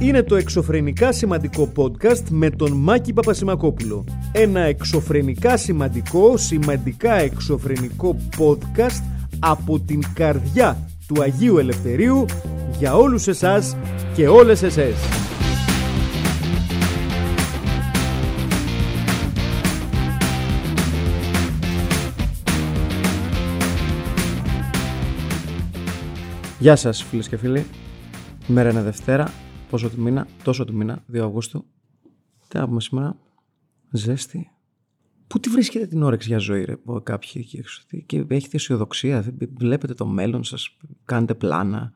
είναι το εξωφρενικά σημαντικό podcast με τον Μάκη Παπασημακόπουλο. Ένα εξωφρενικά σημαντικό, σημαντικά εξωφρενικό podcast από την καρδιά του Αγίου Ελευθερίου για όλους εσάς και όλες εσές. Γεια σας φίλες και φίλοι. Η μέρα είναι Δευτέρα. Πόσο του μήνα, τόσο του μήνα, 2 Αυγούστου. Τι να πούμε σήμερα. Ζέστη. Πού τη βρίσκετε την όρεξη για ζωή, ρε, κάποιοι εκεί έξω. Και έχετε αισιοδοξία, βλέπετε το μέλλον σας, κάνετε πλάνα.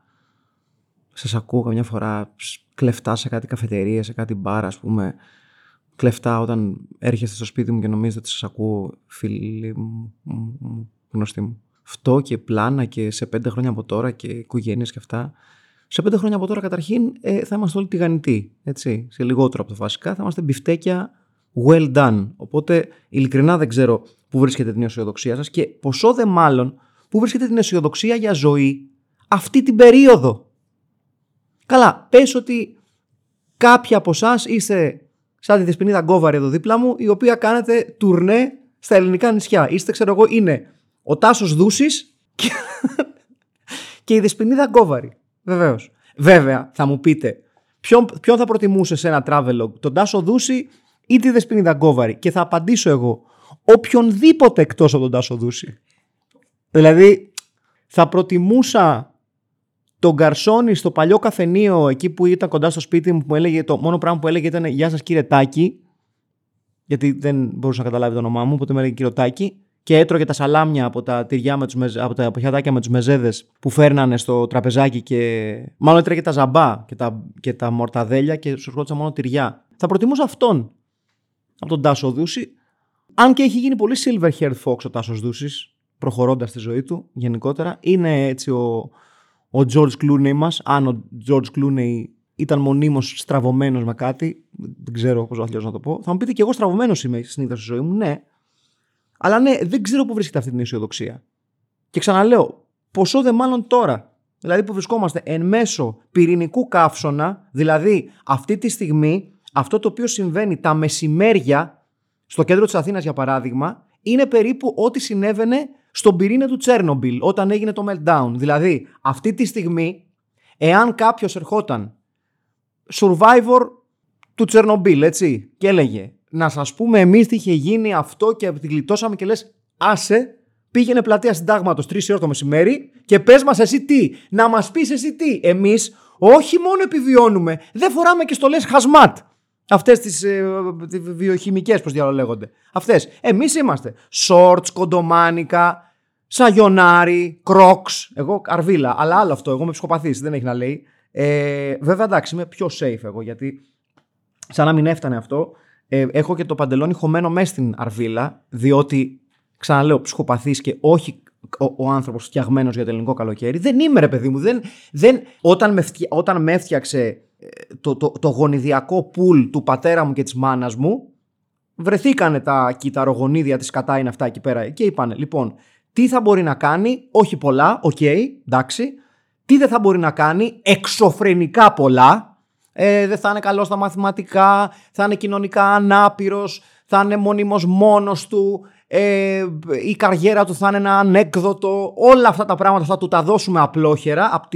Σας ακούω καμιά φορά κλεφτά σε κάτι καφετερία, σε κάτι μπάρα, ας πούμε. Κλεφτά όταν έρχεστε στο σπίτι μου και νομίζετε ότι σας ακούω, φίλοι μου, γνωστοί μου. Αυτό και πλάνα και σε πέντε χρόνια από τώρα και οικογένειες και αυτά. Σε πέντε χρόνια από τώρα, καταρχήν, ε, θα είμαστε όλοι τηγανιτοί. Έτσι, σε λιγότερο από το βασικά. Θα είμαστε μπιφτέκια well done. Οπότε, ειλικρινά δεν ξέρω πού βρίσκεται την αισιοδοξία σας και ποσό δε μάλλον πού βρίσκεται την αισιοδοξία για ζωή αυτή την περίοδο. Καλά, πες ότι κάποιοι από εσάς είστε σαν τη Δεσποινίδα Γκόβαρη εδώ δίπλα μου, η οποία κάνετε τουρνέ στα ελληνικά νησιά. Είστε, ξέρω εγώ, είναι ο Τάσος Δούσης και... και η Δεσποινίδα Γκόβαρη. Βεβαίως. Βέβαια, θα μου πείτε, ποιον, ποιον θα προτιμούσε σε ένα travelog, τον Τάσο Δούση ή τη Δεσποινίδα Γκόβαρη. Και θα απαντήσω εγώ, οποιονδήποτε εκτός από τον Τάσο Δούση. Δηλαδή, θα προτιμούσα τον Γκαρσόνι στο παλιό καφενείο εκεί που ήταν κοντά στο σπίτι μου που έλεγε, το μόνο πράγμα που έλεγε ήταν Γεια σας κύριε Τάκη. Γιατί δεν μπορούσα να καταλάβει το όνομά μου, οπότε με έλεγε κύριο Τάκη και έτρωγε τα σαλάμια από τα τυριά με τους από τα πιατάκια με τους μεζέδες που φέρνανε στο τραπεζάκι και μάλλον έτρωγε τα ζαμπά και τα, και τα μορταδέλια και σου σκότωσα μόνο τυριά. Θα προτιμούσα αυτόν από τον Τάσο Δούση. Αν και έχει γίνει πολύ silver haired fox ο Τάσος Δούσης προχωρώντας τη ζωή του γενικότερα. Είναι έτσι ο, ο George Clooney μας. Αν ο George Clooney ήταν μονίμως στραβωμένος με κάτι, δεν ξέρω πώς να το πω. Θα μου πείτε και εγώ στραβωμένος είμαι συνήθως στη ζωή μου. Ναι, αλλά ναι, δεν ξέρω πού βρίσκεται αυτή την αισιοδοξία. Και ξαναλέω, ποσό δε μάλλον τώρα. Δηλαδή που βρισκόμαστε εν μέσω πυρηνικού καύσωνα, δηλαδή αυτή τη στιγμή αυτό το οποίο συμβαίνει τα μεσημέρια στο κέντρο της Αθήνας για παράδειγμα, είναι περίπου ό,τι συνέβαινε στον πυρήνα του Τσέρνομπιλ όταν έγινε το meltdown. Δηλαδή αυτή τη στιγμή, εάν κάποιος ερχόταν survivor του Τσέρνομπιλ, έτσι, και έλεγε να σας πούμε εμείς τι είχε γίνει αυτό και την γλιτώσαμε και λες άσε πήγαινε πλατεία συντάγματος 3 ώρα το μεσημέρι και πες μας εσύ τι, να μας πεις εσύ τι. Εμείς όχι μόνο επιβιώνουμε, δεν φοράμε και στολές χασμάτ. Αυτές τις ε, βιοχημικές πώς διαλέγονται. Αυτές. Εμείς είμαστε shorts, κοντομάνικα, σαγιονάρι, κρόξ. Εγώ αρβίλα, αλλά άλλο αυτό. Εγώ είμαι ψυχοπαθής, δεν έχει να λέει. Ε, βέβαια εντάξει είμαι πιο safe εγώ γιατί σαν να μην έφτανε αυτό ε, έχω και το παντελόνι χωμένο μέσα στην αρβίλα, διότι ξαναλέω ψυχοπαθής και όχι ο, ο άνθρωπος φτιαγμένος για το ελληνικό καλοκαίρι. Δεν είμαι ρε παιδί μου. Δεν, δεν, όταν, με όταν με έφτιαξε ε, το, το, το γονιδιακό πουλ του πατέρα μου και της μάνας μου, βρεθήκανε τα κυτταρογονίδια τι σκατά είναι αυτά εκεί πέρα και είπανε λοιπόν τι θα μπορεί να κάνει, όχι πολλά, OK, okay, εντάξει, τι δεν θα μπορεί να κάνει, εξωφρενικά πολλά, ε, δεν θα είναι καλός στα μαθηματικά, θα είναι κοινωνικά ανάπηρος, θα είναι μονίμως μόνος του, ε, η καριέρα του θα είναι ένα ανέκδοτο. Όλα αυτά τα πράγματα θα του τα δώσουμε απλόχερα από,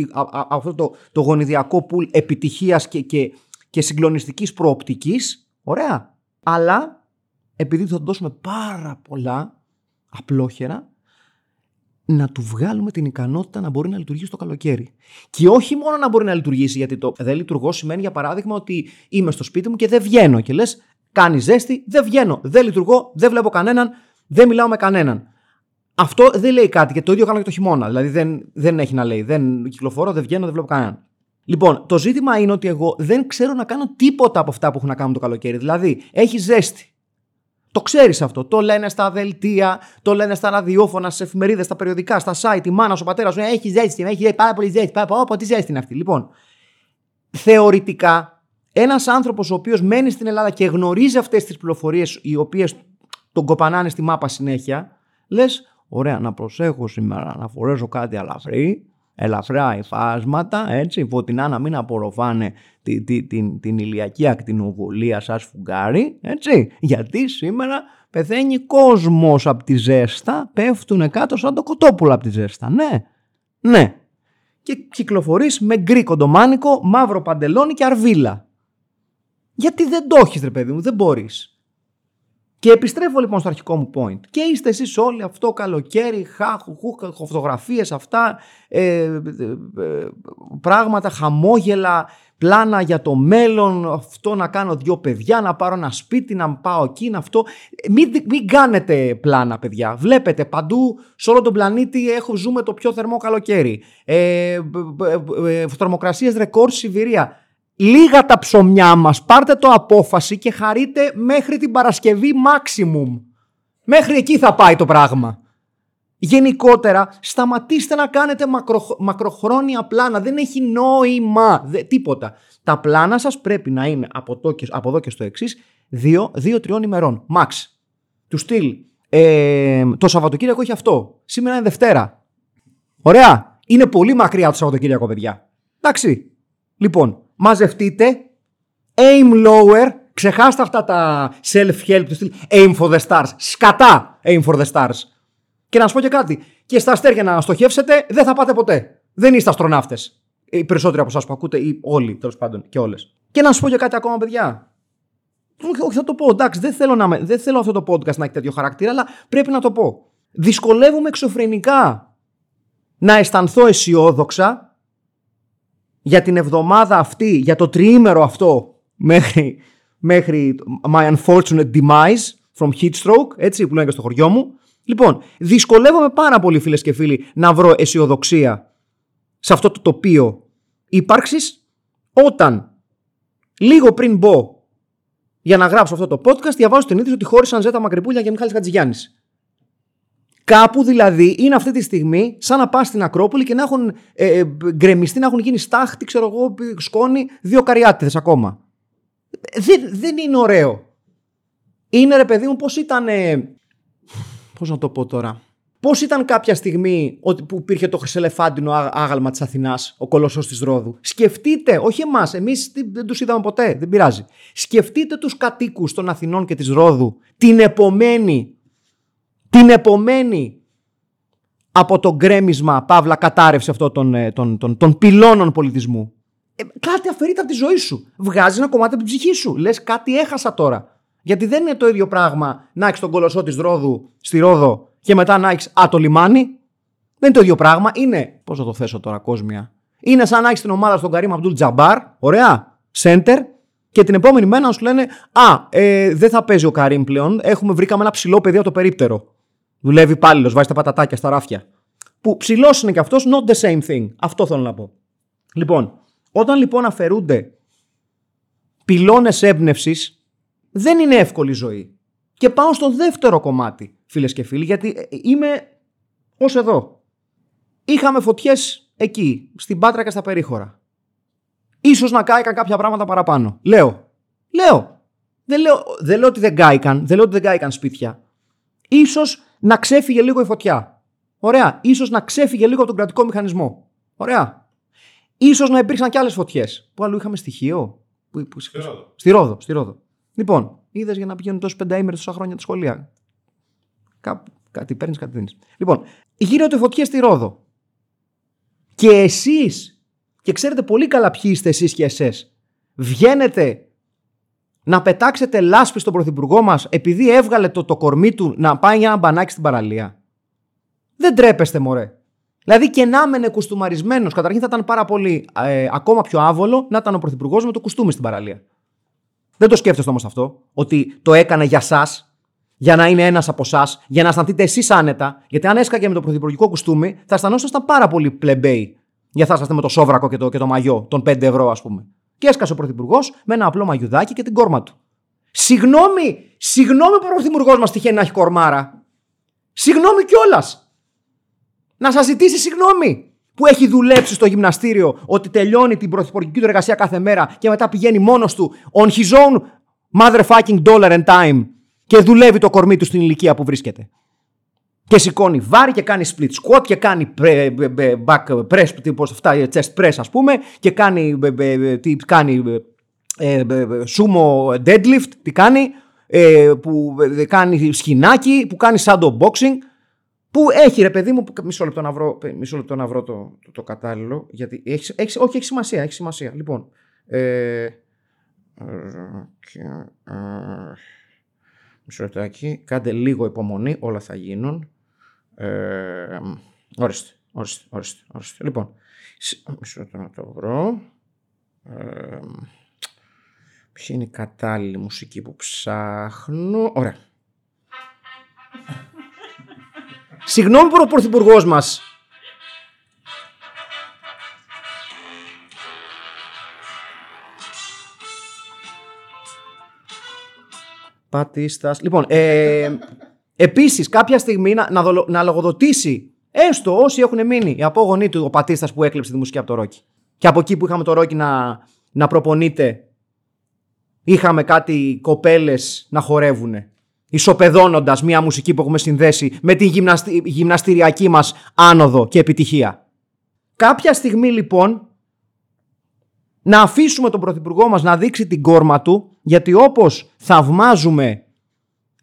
αυτό το, το γονιδιακό pool επιτυχίας και, και, και συγκλονιστικής προοπτικής. Ωραία. Αλλά επειδή θα του δώσουμε πάρα πολλά απλόχερα, να του βγάλουμε την ικανότητα να μπορεί να λειτουργήσει το καλοκαίρι. Και όχι μόνο να μπορεί να λειτουργήσει, γιατί το δεν λειτουργώ σημαίνει για παράδειγμα ότι είμαι στο σπίτι μου και δεν βγαίνω. Και λες, κάνει ζέστη, δεν βγαίνω, δεν λειτουργώ, δεν βλέπω κανέναν, δεν μιλάω με κανέναν. Αυτό δεν λέει κάτι και το ίδιο κάνω και το χειμώνα. Δηλαδή δεν, δεν έχει να λέει. Δεν κυκλοφορώ, δεν βγαίνω, δεν βλέπω κανέναν. Λοιπόν, το ζήτημα είναι ότι εγώ δεν ξέρω να κάνω τίποτα από αυτά που έχουν να κάνουν το καλοκαίρι. Δηλαδή, έχει ζέστη. Το ξέρεις αυτό. Το λένε στα δελτία, το λένε στα ραδιόφωνα, στις εφημερίδες, στα περιοδικά, στα site. Η μάνα, ο πατέρας σου έχει ζέστη, έχει πάρα πολύ ζέστη. Πάρα, πω, τι ζέστη είναι αυτή. Λοιπόν, θεωρητικά, ένας άνθρωπος ο οποίος μένει στην Ελλάδα και γνωρίζει αυτές τις πληροφορίες, οι οποίες τον κοπανάνε στη μάπα συνέχεια, λες, ωραία, να προσέχω σήμερα να φορέσω κάτι αλαφρύ, ελαφρά υφάσματα, έτσι, φωτεινά να μην απορροφάνε τη, τη, την, την ηλιακή ακτινοβολία σας φουγγάρι, έτσι, γιατί σήμερα πεθαίνει κόσμος από τη ζέστα, πέφτουν κάτω σαν το κοτόπουλο από τη ζέστα, ναι, ναι. Και κυκλοφορείς με γκρι κοντομάνικο, μαύρο παντελόνι και αρβίλα. Γιατί δεν το έχεις ρε παιδί μου, δεν μπορείς. Και επιστρέφω λοιπόν στο αρχικό μου point. Και είστε εσείς όλοι αυτό καλοκαίρι, χαχουχού, φωτογραφίες αυτά, ε, ε, ε, πράγματα, χαμόγελα, πλάνα για το μέλλον, αυτό να κάνω δυο παιδιά, να πάρω ένα σπίτι, να πάω εκεί, να αυτό. Μην, μην κάνετε πλάνα παιδιά. Βλέπετε παντού σε όλο τον πλανήτη έχω, ζούμε το πιο θερμό καλοκαίρι. Ε, ε, ε, θερμοκρασίες ρεκόρ Σιβηρία λίγα τα ψωμιά μας, πάρτε το απόφαση και χαρείτε μέχρι την Παρασκευή maximum. Μέχρι εκεί θα πάει το πράγμα. Γενικότερα, σταματήστε να κάνετε μακροχρόνια πλάνα. Δεν έχει νόημα. Δε, τίποτα. Τα πλάνα σας πρέπει να είναι από, το και, από εδώ και στο εξής δύο-τριών ημερών. Max. Του στυλ. Ε, το Σαββατοκύριακο έχει αυτό. Σήμερα είναι Δευτέρα. Ωραία. Είναι πολύ μακριά το Σαββατοκύριακο, παιδιά. Εντάξει. Λοιπόν, μαζευτείτε, aim lower, ξεχάστε αυτά τα self-help του στυλ, aim for the stars, σκατά aim for the stars. Και να σου πω και κάτι, και στα αστέρια να στοχεύσετε δεν θα πάτε ποτέ. Δεν είστε αστροναύτες. Οι περισσότεροι από εσάς που ακούτε, ή όλοι τέλος πάντων και όλες. Και να σου πω και κάτι ακόμα, παιδιά. Όχι, θα το πω. Εντάξει, δεν θέλω, να, δεν θέλω αυτό το podcast να έχει τέτοιο χαρακτήρα, αλλά πρέπει να το πω. Δυσκολεύομαι εξωφρενικά να αισθανθώ αισιόδοξα για την εβδομάδα αυτή, για το τριήμερο αυτό μέχρι, μέχρι my unfortunate demise from heat stroke, έτσι που λένε και στο χωριό μου. Λοιπόν, δυσκολεύομαι πάρα πολύ φίλες και φίλοι να βρω αισιοδοξία σε αυτό το τοπίο ύπαρξης όταν λίγο πριν μπω για να γράψω αυτό το podcast διαβάζω την είδηση ότι χώρισαν Ζέτα Μακρυπούλια και Μιχάλης Χατζηγιάννης. Κάπου δηλαδή είναι αυτή τη στιγμή σαν να πας στην Ακρόπολη και να έχουν ε, ε, γκρεμιστεί, να έχουν γίνει στάχτη, ξέρω εγώ, σκόνη, δύο καριάτιδες ακόμα. Δεν, δεν είναι ωραίο. Είναι ρε παιδί μου πώς ήταν... Ε, πώς να το πω τώρα. Πώς ήταν κάποια στιγμή που υπήρχε το χρυσελεφάντινο άγαλμα της Αθηνάς, ο κολοσσός της Ρόδου. Σκεφτείτε, όχι εμάς, εμείς δεν τους είδαμε ποτέ, δεν πειράζει. Σκεφτείτε τους κατοίκους των Αθηνών και της Ρόδου την επομένη την επομένη από το γκρέμισμα, παύλα κατάρρευση αυτών των, ε, των, των, των πυλώνων πολιτισμού. Ε, κάτι αφαιρείται από τη ζωή σου. Βγάζει ένα κομμάτι από την ψυχή σου. Λες κάτι έχασα τώρα. Γιατί δεν είναι το ίδιο πράγμα να έχεις τον κολοσσό της Ρόδου στη Ρόδο και μετά να έχεις Α το λιμάνι. Δεν είναι το ίδιο πράγμα. Είναι. Πώς θα το θέσω τώρα, κόσμια. Είναι σαν να έχεις την ομάδα στον Καρύμ Αμπτούλ Τζαμπάρ. Ωραία. Σέντερ. Και την επόμενη μέρα να σου λένε Α, ε, δεν θα παίζει ο Καρύμ πλέον. Έχουμε βρήκαμε ένα ψηλό παιδί από το περίπτερο. Δουλεύει υπάλληλος, βάζει τα πατατάκια στα ράφια. Που ψηλός είναι και αυτός, not the same thing. Αυτό θέλω να πω. Λοιπόν, όταν λοιπόν αφαιρούνται πυλώνες έμπνευσης, δεν είναι εύκολη ζωή. Και πάω στο δεύτερο κομμάτι, φίλες και φίλοι, γιατί ε, είμαι ως εδώ. Είχαμε φωτιές εκεί, στην Πάτρα και στα περίχωρα. Ίσως να κάηκαν κάποια πράγματα παραπάνω. Λέω. Λέω. Δεν λέω, δεν λέω ότι δεν κάηκαν, δεν λέω ότι δεν κάηκαν σπίτια. Ίσως να ξέφυγε λίγο η φωτιά. Ωραία. Ίσως να ξέφυγε λίγο τον κρατικό μηχανισμό. Ωραία. Ίσως να υπήρξαν και άλλες φωτιές. Πού αλλού είχαμε στοιχείο. Που, που... Στη, Ρόδο. στη Ρόδο. Στη Ρόδο. Λοιπόν, είδες για να πηγαίνουν τόσο πενταήμερε τόσα χρόνια τα σχολεία. Κάπου, κάτι παίρνεις, κάτι δίνεις. Λοιπόν, γίνονται φωτιές στη Ρόδο. Και εσείς, και ξέρετε πολύ καλά ποιοι είστε εσείς και εσές, βγαίνετε να πετάξετε λάσπη στον πρωθυπουργό μας επειδή έβγαλε το, το κορμί του να πάει για ένα μπανάκι στην παραλία. Δεν τρέπεστε, μωρέ. Δηλαδή και να έμενε κουστούμαρισμένο, καταρχήν θα ήταν πάρα πολύ ε, ακόμα πιο άβολο να ήταν ο πρωθυπουργός με το κουστούμι στην παραλία. Δεν το σκέφτεστε όμως αυτό, ότι το έκανε για εσά, για να είναι ένας από εσά, για να αισθανθείτε εσείς άνετα. Γιατί αν έσκαγε με το πρωθυπουργικό κουστούμι, θα αισθανόσασταν πάρα πολύ πλεμπέι. Για θα είσαστε με το σόβρακο και το, και το μαγιό των 5 ευρώ, ας πούμε. Και έσκασε ο Πρωθυπουργός με ένα απλό μαγιουδάκι και την κόρμα του. Συγγνώμη, συγγνώμη που ο Πρωθυπουργός μας τυχαίνει να έχει κορμάρα. Συγγνώμη κιόλας. Να σας ζητήσει συγγνώμη που έχει δουλέψει στο γυμναστήριο ότι τελειώνει την πρωθυπουργική του εργασία κάθε μέρα και μετά πηγαίνει μόνος του on his own motherfucking dollar and time και δουλεύει το κορμί του στην ηλικία που βρίσκεται. Και σηκώνει βάρη και κάνει split squat και κάνει back press, πώς αυτά, chest press ας πούμε και κάνει, τι κάνει ε, sumo deadlift, τι κάνει, ε, που κάνει σκηνάκι, που κάνει shadow boxing, που έχει ρε παιδί μου, μισό λεπτό να βρω, μισό λεπτό να βρω το, το, το κατάλληλο, γιατί έχεις, έχεις, όχι έχει σημασία, έχει σημασία. Λοιπόν, ε, Μισό λεπτάκι. Κάντε λίγο υπομονή. Όλα θα γίνουν. Ε, ορίστε, ορίστε, ορίστε, ορίστε. Λοιπόν, μισό λεπτό να το βρω. Ε, ποια είναι η κατάλληλη μουσική που ψάχνω. Ωραία. Συγγνώμη που ο πρωθυπουργός μας Πατίστα. Λοιπόν, ε, επίσης κάποια στιγμή να, να, να λογοδοτήσει έστω όσοι έχουν μείνει οι απόγονοί του ο Πατίστας που έκλεψε τη μουσική από το Ρόκι. Και από εκεί που είχαμε το Ρόκι να, να προπονείται, είχαμε κάτι κοπέλες να χορεύουν. Ισοπεδώνοντας μια μουσική που έχουμε συνδέσει με την γυμναστι... γυμναστηριακή μας άνοδο και επιτυχία. Κάποια στιγμή λοιπόν να αφήσουμε τον Πρωθυπουργό μας να δείξει την κόρμα του, γιατί όπως θαυμάζουμε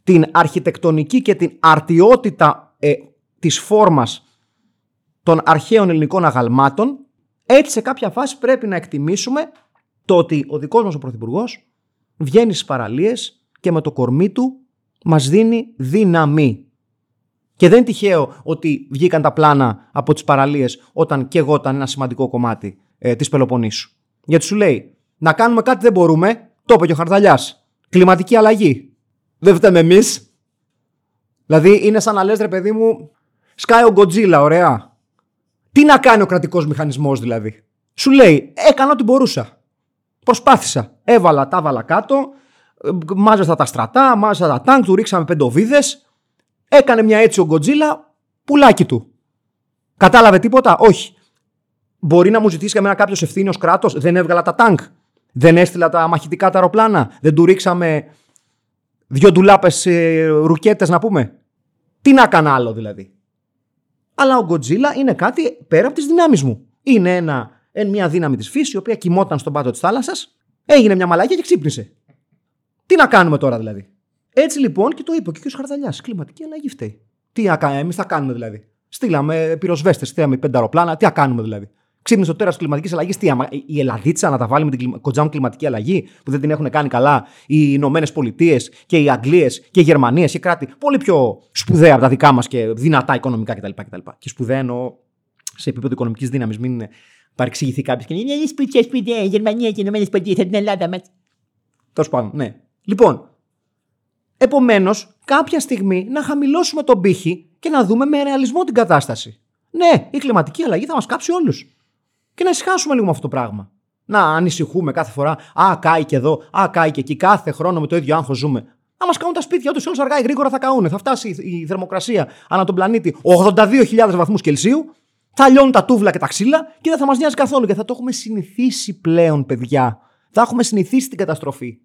την αρχιτεκτονική και την αρτιότητα ε, της φόρμας των αρχαίων ελληνικών αγαλμάτων, έτσι σε κάποια φάση πρέπει να εκτιμήσουμε το ότι ο δικός μας ο Πρωθυπουργός βγαίνει στις παραλίες και με το κορμί του μας δίνει δύναμη. Και δεν είναι τυχαίο ότι βγήκαν τα πλάνα από τις παραλίες όταν και εγώ ήταν ένα σημαντικό κομμάτι ε, της Πελοποννήσου. Γιατί σου λέει, να κάνουμε κάτι δεν μπορούμε, το είπε και ο Χαρταλιά. Κλιματική αλλαγή. Δεν φταίμε εμείς. Δηλαδή είναι σαν να λες, ρε παιδί μου, σκάει ο Γκοτζίλα, ωραία. Τι να κάνει ο κρατικός μηχανισμός δηλαδή. Σου λέει, έκανα ό,τι μπορούσα. Προσπάθησα. Έβαλα, τα έβαλα κάτω, μάζεσα τα στρατά, μάζεσα τα τάγκ, του ρίξαμε πεντοβίδε. Έκανε μια έτσι ο Γκοτζίλα, πουλάκι του. Κατάλαβε τίποτα, όχι. Μπορεί να μου ζητήσει για μένα κάποιος ευθύνη ως κράτος; Δεν έβγαλα τα τάγκ. Δεν έστειλα τα μαχητικά τα αεροπλάνα. Δεν του ρίξαμε δύο ντουλάπες ε, ρουκέτες να πούμε. Τι να κάνω άλλο δηλαδή. Αλλά ο Γκοτζίλα είναι κάτι πέρα από τις δυνάμεις μου. Είναι ένα, μια δύναμη της φύσης η οποία κοιμόταν στον πάτο της θάλασσας, έγινε μια μαλάκια και ξύπνησε. Τι να κάνουμε τώρα δηλαδή. Έτσι λοιπόν και το είπε και ο κ. Χαρδαλιάς. Κλιματική αλλαγή φταίει. Τι να κάνουμε, εμείς θα κάνουμε δηλαδή. Στείλαμε πυροσβέστες, στείλαμε πέντε αεροπλάνα, τι να κάνουμε δηλαδή. Ξύπνησε το τέρας της κλιματικής αλλαγής. Τι, άμα η Ελλαδίτσα να τα βάλει με την κοντζάμ κλιματική αλλαγή που δεν την έχουν κάνει καλά οι Ηνωμένες Πολιτείες και οι Αγγλίες και οι Γερμανίες και κράτη πολύ πιο σπουδαία από τα δικά μας και δυνατά οικονομικά κτλ. κτλ. Και σπουδαία εννοώ σε επίπεδο οικονομικής δύναμης. Μην παρεξηγηθεί κάποιος και είναι «Ναι, σπίτια, σπίτια, η Γερμανία και οι Ηνωμένες Πολιτείες, την Ελλάδα μας. Τέλος πάντων, ναι. Λοιπόν, επομένως, κάποια στιγμή να χαμηλώσουμε τον πύχη και να δούμε με ρεαλισμό την κατάσταση. Ναι, η κλιματική αλλαγή θα μας κάψει όλους και να ησυχάσουμε λίγο με αυτό το πράγμα. Να ανησυχούμε κάθε φορά. Α, κάει και εδώ, α, κάει και εκεί. Κάθε χρόνο με το ίδιο άγχος ζούμε. Να μας κάνουν τα σπίτια, ούτω ή άλλω αργά ή γρήγορα θα καούν. Θα φτάσει η θερμοκρασία ανά τον πλανήτη 82.000 βαθμούς Κελσίου. Θα λιώνουν τα τούβλα και τα ξύλα και δεν θα μας νοιάζει καθόλου. Και θα το έχουμε συνηθίσει πλέον, παιδιά. Θα έχουμε συνηθίσει την καταστροφή.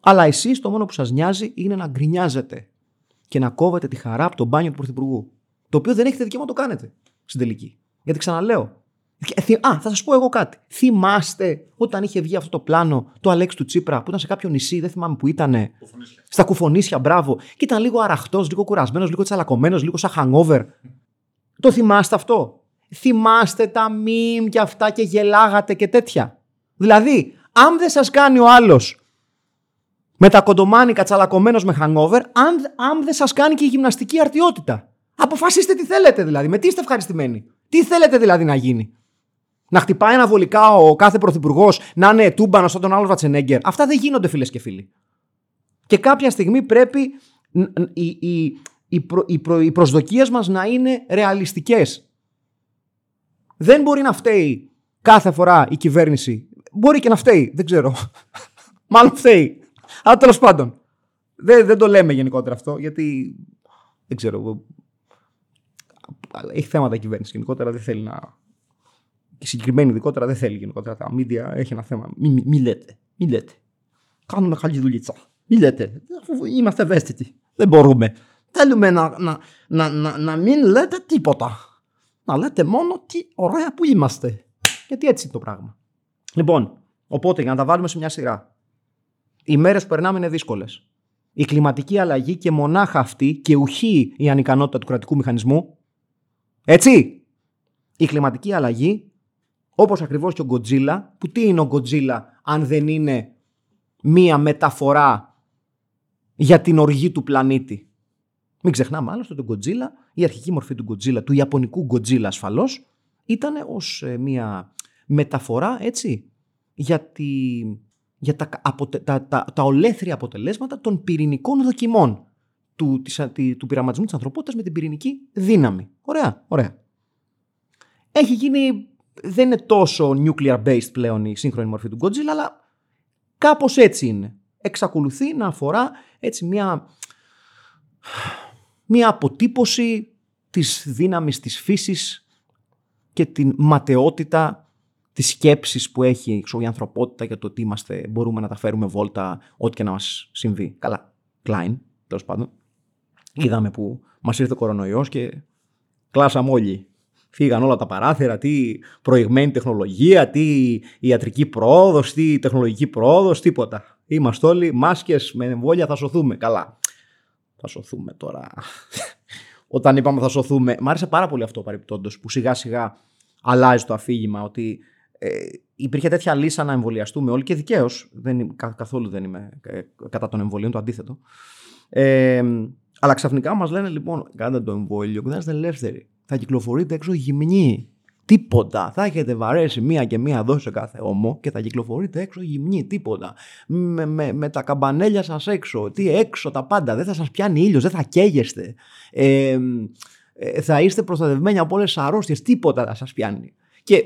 Αλλά εσείς το μόνο που σας νοιάζει είναι να γκρινιάζετε και να κόβετε τη χαρά από τον μπάνιο του Πρωθυπουργού. Το οποίο δεν έχετε δικαίωμα να το κάνετε στην τελική. Γιατί ξαναλέω, Α, θα σας πω εγώ κάτι. Θυμάστε όταν είχε βγει αυτό το πλάνο το Αλέξη του Τσίπρα που ήταν σε κάποιο νησί, δεν θυμάμαι που ήταν. Στα κουφονίσια, μπράβο. Και ήταν λίγο αραχτός, λίγο κουρασμένος, λίγο τσαλακωμένος, λίγο σαν hangover. Το θυμάστε αυτό; Θυμάστε τα μιμ και αυτά και γελάγατε και τέτοια; Δηλαδή, αν δεν σας κάνει ο άλλος με τα κοντομάνικα τσαλακωμένος με hangover, αν, αν δεν σας κάνει και η γυμναστική αρτιότητα. Αποφασίστε τι θέλετε δηλαδή. Με τι είστε ευχαριστημένοι. Τι θέλετε δηλαδή να γίνει; Να χτυπάει ένα βολικά ο κάθε πρωθυπουργός να είναι τούμπανο σαν τον άλλο Βατσενέγκερ. Αυτά δεν γίνονται φίλες και φίλοι. Και κάποια στιγμή πρέπει οι, οι, οι, προ, οι, προ, οι προσδοκίες μας να είναι ρεαλιστικές. Δεν μπορεί να φταίει κάθε φορά η κυβέρνηση. Μπορεί και να φταίει, δεν ξέρω. Μάλλον φταίει. Αλλά τέλος πάντων. Δεν, δεν το λέμε γενικότερα αυτό, γιατί δεν ξέρω. Έχει θέματα η κυβέρνηση γενικότερα, δεν θέλει να και συγκεκριμένη ειδικότερα δεν θέλει γενικότερα τα media. Έχει ένα θέμα. Μην μη, λέτε. Μη λέτε. Κάνουμε καλή δουλειά. Μη λέτε. Είμαστε ευαίσθητοι. Δεν μπορούμε. θέλουμε να, να, να, να, να μην λέτε τίποτα. Να λέτε μόνο τι ωραία που είμαστε. Γιατί έτσι είναι το πράγμα. Λοιπόν, οπότε για να τα βάλουμε σε μια σειρά. Οι μέρες που περνάμε είναι δύσκολες. Η κλιματική αλλαγή και μονάχα αυτή και ουχή η ανικανότητα του κρατικού μηχανισμού. Έτσι. Η κλιματική αλλαγή, όπως ακριβώς και ο Γκοτζίλα, που τι είναι ο Γκοτζίλα αν δεν είναι μία μεταφορά για την οργή του πλανήτη. Μην ξεχνάμε άλλωστε τον Γκοτζίλα, η αρχική μορφή του Γκοτζίλα, του ιαπωνικού Γκοτζίλα ασφαλώς, ήταν ως ε, μία μεταφορά έτσι για, τη, για τα, τα, τα, τα ολέθρια αποτελέσματα των πυρηνικών δοκιμών του, της, του πειραματισμού της ανθρωπότητας με την πυρηνική δύναμη. Ωραία, ωραία. Έχει γίνει, δεν είναι τόσο nuclear based πλέον η σύγχρονη μορφή του Godzilla, αλλά κάπως έτσι είναι. Εξακολουθεί να αφορά έτσι μια, μια αποτύπωση της δύναμης της φύσης και την ματαιότητα τι σκέψει που έχει η ανθρωπότητα για το ότι είμαστε, μπορούμε να τα φέρουμε βόλτα, ό,τι και να μας συμβεί. Καλά. Κλάιν, τέλος πάντων. Είδαμε που μας ήρθε ο κορονοϊός και κλάσαμε όλοι. Φύγαν όλα τα παράθυρα, τι προηγμένη τεχνολογία, τι ιατρική πρόοδος, τι τεχνολογική πρόοδος, τίποτα. Είμαστε όλοι μάσκες με εμβόλια, θα σωθούμε. Καλά. Θα σωθούμε τώρα. Όταν είπαμε θα σωθούμε. Μ' άρεσε πάρα πολύ αυτό παρεπτόντω που σιγά σιγά αλλάζει το αφήγημα ότι ε, υπήρχε τέτοια λύσα να εμβολιαστούμε όλοι και δικαίως. Καθόλου δεν είμαι ε, κατά των εμβολίων, το αντίθετο. Ε, αλλά ξαφνικά μας λένε λοιπόν, κάντε το εμβόλιο και θα είστε ελεύθεροι. Θα κυκλοφορείτε έξω γυμνοί. Τίποτα. Θα έχετε βαρέσει μία και μία δόση σε κάθε όμο και θα κυκλοφορείτε έξω γυμνοί. Τίποτα. Με, με, με τα καμπανέλια σας έξω. Τι έξω τα πάντα. Δεν θα σας πιάνει ήλιος, δεν θα καίγεστε. Ε, ε, θα είστε προστατευμένοι από όλες τις αρρώστιες. Τίποτα θα σας πιάνει. Και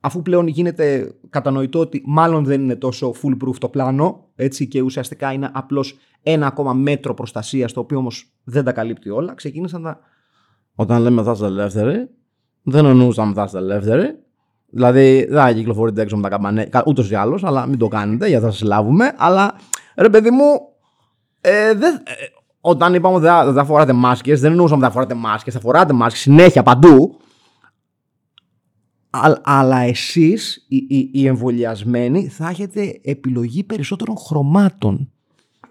αφού πλέον γίνεται κατανοητό ότι μάλλον δεν είναι τόσο foolproof το πλάνο έτσι, και ουσιαστικά είναι απλώς ένα ακόμα μέτρο προστασίας το οποίο όμως δεν τα καλύπτει όλα, ξεκίνησαν τα... Όταν λέμε θα είστε ελεύθεροι, δεν εννοούσαμε θα είστε ελεύθεροι. Δηλαδή δεν θα κυκλοφορείτε έξω με τα καμπανέ, ούτως ή άλλως, αλλά μην το κάνετε γιατί θα σας λάβουμε. Αλλά ρε παιδί μου, ε, δεν, ε, όταν είπαμε ότι δεν θα φοράτε μάσκες, δεν εννοούσαμε ότι θα φοράτε μάσκες, θα φοράτε μάσκες συνέχεια παντού αλλά εσείς οι, οι, οι εμβολιασμένοι θα έχετε επιλογή περισσότερων χρωμάτων.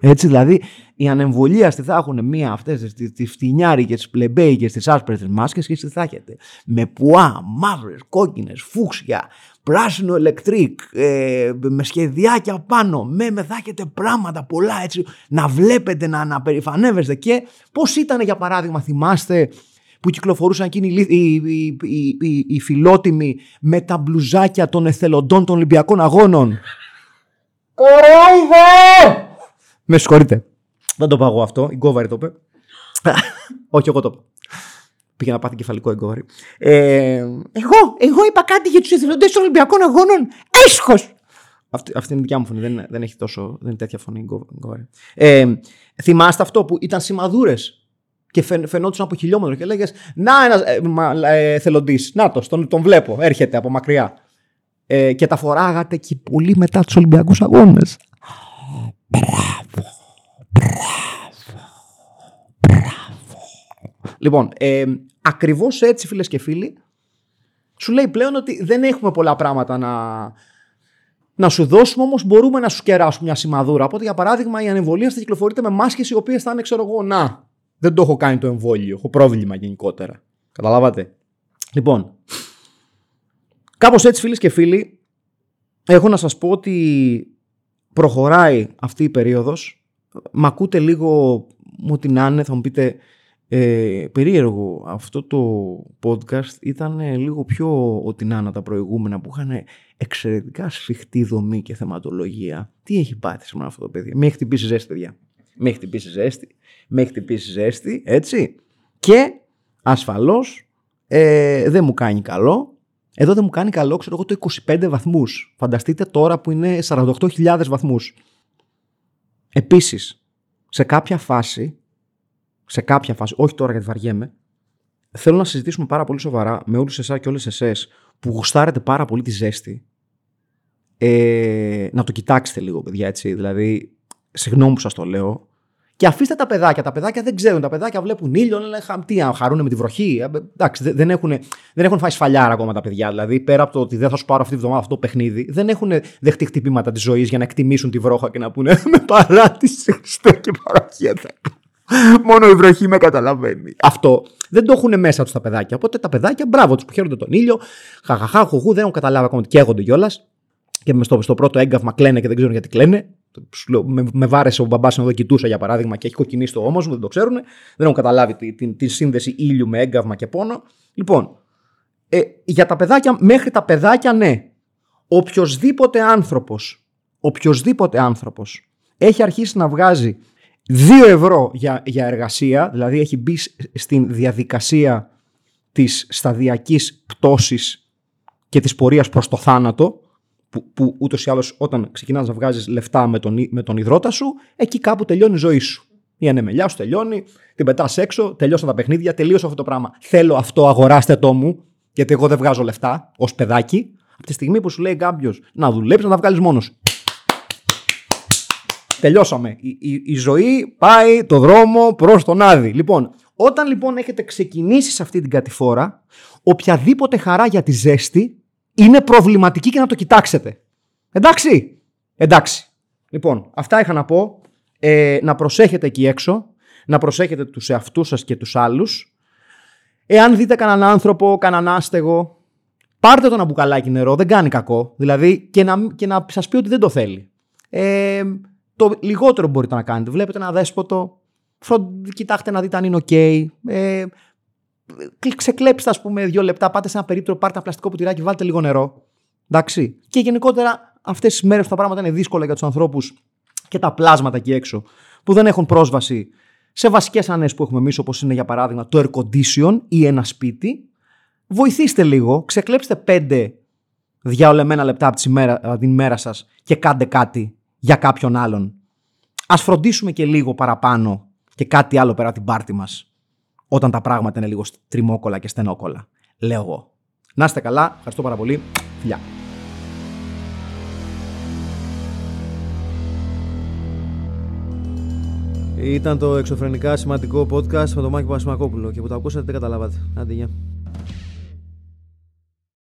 Έτσι δηλαδή οι ανεμβολίαστοι θα έχουν μία αυτές τις, τις φτηνιάρικες, τις πλεμπέικες, τις άσπρες τις μάσκες και εσείς θα έχετε με πουά, μαύρες, κόκκινες, φούξια, πράσινο ηλεκτρικ, ε, με σχεδιάκια πάνω, με, με θα έχετε πράγματα πολλά έτσι να βλέπετε, να, να περηφανεύεστε και πώς ήταν για παράδειγμα θυμάστε που κυκλοφορούσαν εκείνοι οι, οι, οι, οι, φιλότιμοι με τα μπλουζάκια των εθελοντών των Ολυμπιακών Αγώνων; Κορόιδε! Με συγχωρείτε. Δεν το πάω εγώ αυτό. Η Γκόβαρη το είπε. Όχι, εγώ το είπα. Πήγε να πάθει κεφαλικό η Γκόβαρη. Ε, εγώ, εγώ είπα κάτι για τους εθελοντές των Ολυμπιακών Αγώνων. Έσχος! Αυτή, αυτή είναι η δικιά μου φωνή. Δεν, δεν έχει τόσο. Δεν είναι τέτοια φωνή η Γκόβαρη. Ε, θυμάστε αυτό που ήταν σημαδούρες και φαινόντουσαν από χιλιόμετρο και λέγες Να ένας ε, εθελοντής. Να το, τον, τον βλέπω, έρχεται από μακριά. Ε, και τα φοράγατε και πολύ μετά τους Ολυμπιακούς Αγώνες. Μπράβο, μπράβο, μπράβο. Λοιπόν, ε, ακριβώς έτσι, φίλες και φίλοι, σου λέει πλέον ότι δεν έχουμε πολλά πράγματα να, να σου δώσουμε, όμως μπορούμε να σου κεράσουμε μια σημαδούρα. Οπότε, για παράδειγμα, η ανεμβολία θα κυκλοφορείται με μάσκες οι οποίες θα είναι, ξέρω εγώ, να, δεν το έχω κάνει το εμβόλιο. Έχω πρόβλημα γενικότερα. Καταλάβατε; Λοιπόν, κάπως έτσι φίλες και φίλοι, έχω να σας πω ότι προχωράει αυτή η περίοδος. Μ' ακούτε λίγο μου την άνε, θα μου πείτε ε, περίεργο αυτό το podcast ήταν λίγο πιο ότι να τα προηγούμενα που είχαν εξαιρετικά σφιχτή δομή και θεματολογία. Τι έχει πάθει σήμερα αυτό το παιδί; Με έχει χτυπήσει ζέστη, παιδιά. Με έχει χτυπήσει ζέστη με έχει χτυπήσει ζέστη, έτσι. Και ασφαλώς ε, δεν μου κάνει καλό. Εδώ δεν μου κάνει καλό, ξέρω εγώ, το 25 βαθμούς. Φανταστείτε τώρα που είναι 48.000 βαθμούς. Επίσης, σε κάποια φάση, σε κάποια φάση, όχι τώρα γιατί βαριέμαι, θέλω να συζητήσουμε πάρα πολύ σοβαρά με όλους εσάς και όλες εσές που γουστάρετε πάρα πολύ τη ζέστη. Ε, να το κοιτάξετε λίγο, παιδιά, έτσι. Δηλαδή, συγγνώμη που σας το λέω, Και αφήστε τα παιδάκια. Τα παιδάκια δεν ξέρουν. Τα παιδάκια βλέπουν ήλιο, λένε τι, χαρούν με τη βροχή. Ε, εντάξει, δεν έχουν, δεν έχουν φάει σφαλιάρα ακόμα τα παιδιά. Δηλαδή, πέρα από το ότι δεν θα σου πάρω αυτή τη βδομάδα αυτό το παιχνίδι, δεν έχουν δεχτεί χτυπήματα της ζωής για να εκτιμήσουν τη βρόχα και να πούνε Με παράτηση, Χριστέ και παραχέτα. Μόνο η βροχή με καταλαβαίνει. Αυτό δεν το έχουν μέσα τους τα παιδάκια. Οπότε τα παιδάκια, μπράβο τους που χαίρονται τον ήλιο. Χαχαχά, χουχού, δεν έχουν καταλάβει ακόμα ότι καίγονται κιόλας. Και στο, στο πρώτο έγκαυμα κλαίνε και δεν ξέρουν γιατί κλαίνε. Με, με βάρεσε ο μπαμπάς εδώ κοιτούσα για παράδειγμα και έχει κοκκινήσει το ώμο μου, δεν το ξέρουν. Δεν έχουν καταλάβει τη, τη, τη, σύνδεση ήλιου με έγκαυμα και πόνο. Λοιπόν, ε, για τα παιδάκια, μέχρι τα παιδάκια ναι. Οποιοδήποτε άνθρωπος, οποιοδήποτε άνθρωπος έχει αρχίσει να βγάζει 2 ευρώ για, για εργασία, δηλαδή έχει μπει στην διαδικασία της σταδιακής πτώσης και της πορείας προς το θάνατο, που, που ούτως ή άλλως όταν ξεκινάς να βγάζεις λεφτά με τον, με τον υδρότα σου, εκεί κάπου τελειώνει η ζωή σου. Η ανεμελιά σου τελειώνει, την πετάς έξω, τελειώσαν τα παιχνίδια, τελείωσε αυτό το πράγμα. Θέλω αυτό, αγοράστε το μου, γιατί εγώ δεν βγάζω λεφτά ως παιδάκι. Από τη στιγμή που σου λέει κάποιος να δουλέψεις, να τα βγάλεις μόνος Τελειώσαμε. Η, η, η, ζωή πάει το δρόμο προς τον Άδη. Λοιπόν, όταν λοιπόν έχετε ξεκινήσει σε αυτή την κατηφόρα, οποιαδήποτε χαρά για τη ζέστη είναι προβληματική και να το κοιτάξετε. Εντάξει. Εντάξει. Λοιπόν, αυτά είχα να πω. Ε, να προσέχετε εκεί έξω. Να προσέχετε τους εαυτούς σας και τους άλλους. Εάν δείτε κανέναν άνθρωπο, κανέναν άστεγο, πάρτε το ένα μπουκαλάκι νερό, δεν κάνει κακό. Δηλαδή και να, και να σας πει ότι δεν το θέλει. Ε, το λιγότερο μπορείτε να κάνετε. Βλέπετε ένα δέσποτο, κοιτάξτε να δείτε αν είναι ok. Ε, ξεκλέψτε, ας πούμε, δύο λεπτά, πάτε σε ένα περίπτωμα, πάρτε ένα πλαστικό ποτηράκι, βάλτε λίγο νερό. Εντάξει. Και γενικότερα αυτές τις μέρες που τα πράγματα είναι δύσκολα για τους ανθρώπους και τα πλάσματα εκεί έξω που δεν έχουν πρόσβαση σε βασικές ανές που έχουμε εμείς, όπως είναι για παράδειγμα το air condition ή ένα σπίτι, βοηθήστε λίγο, ξεκλέψτε πέντε διαολεμένα λεπτά από την ημέρα σας και κάντε κάτι για κάποιον άλλον. Ας φροντίσουμε και λίγο παραπάνω και κάτι άλλο πέρα την πάρτη μας όταν τα πράγματα είναι λίγο τριμόκολα και στενόκολα. Λέω εγώ. Να είστε καλά. Ευχαριστώ πάρα πολύ. Φιλιά. Ήταν το εξωφρενικά σημαντικό podcast με τον Μάκη Πασμακόπουλο και που το ακούσατε δεν καταλάβατε. Άντε,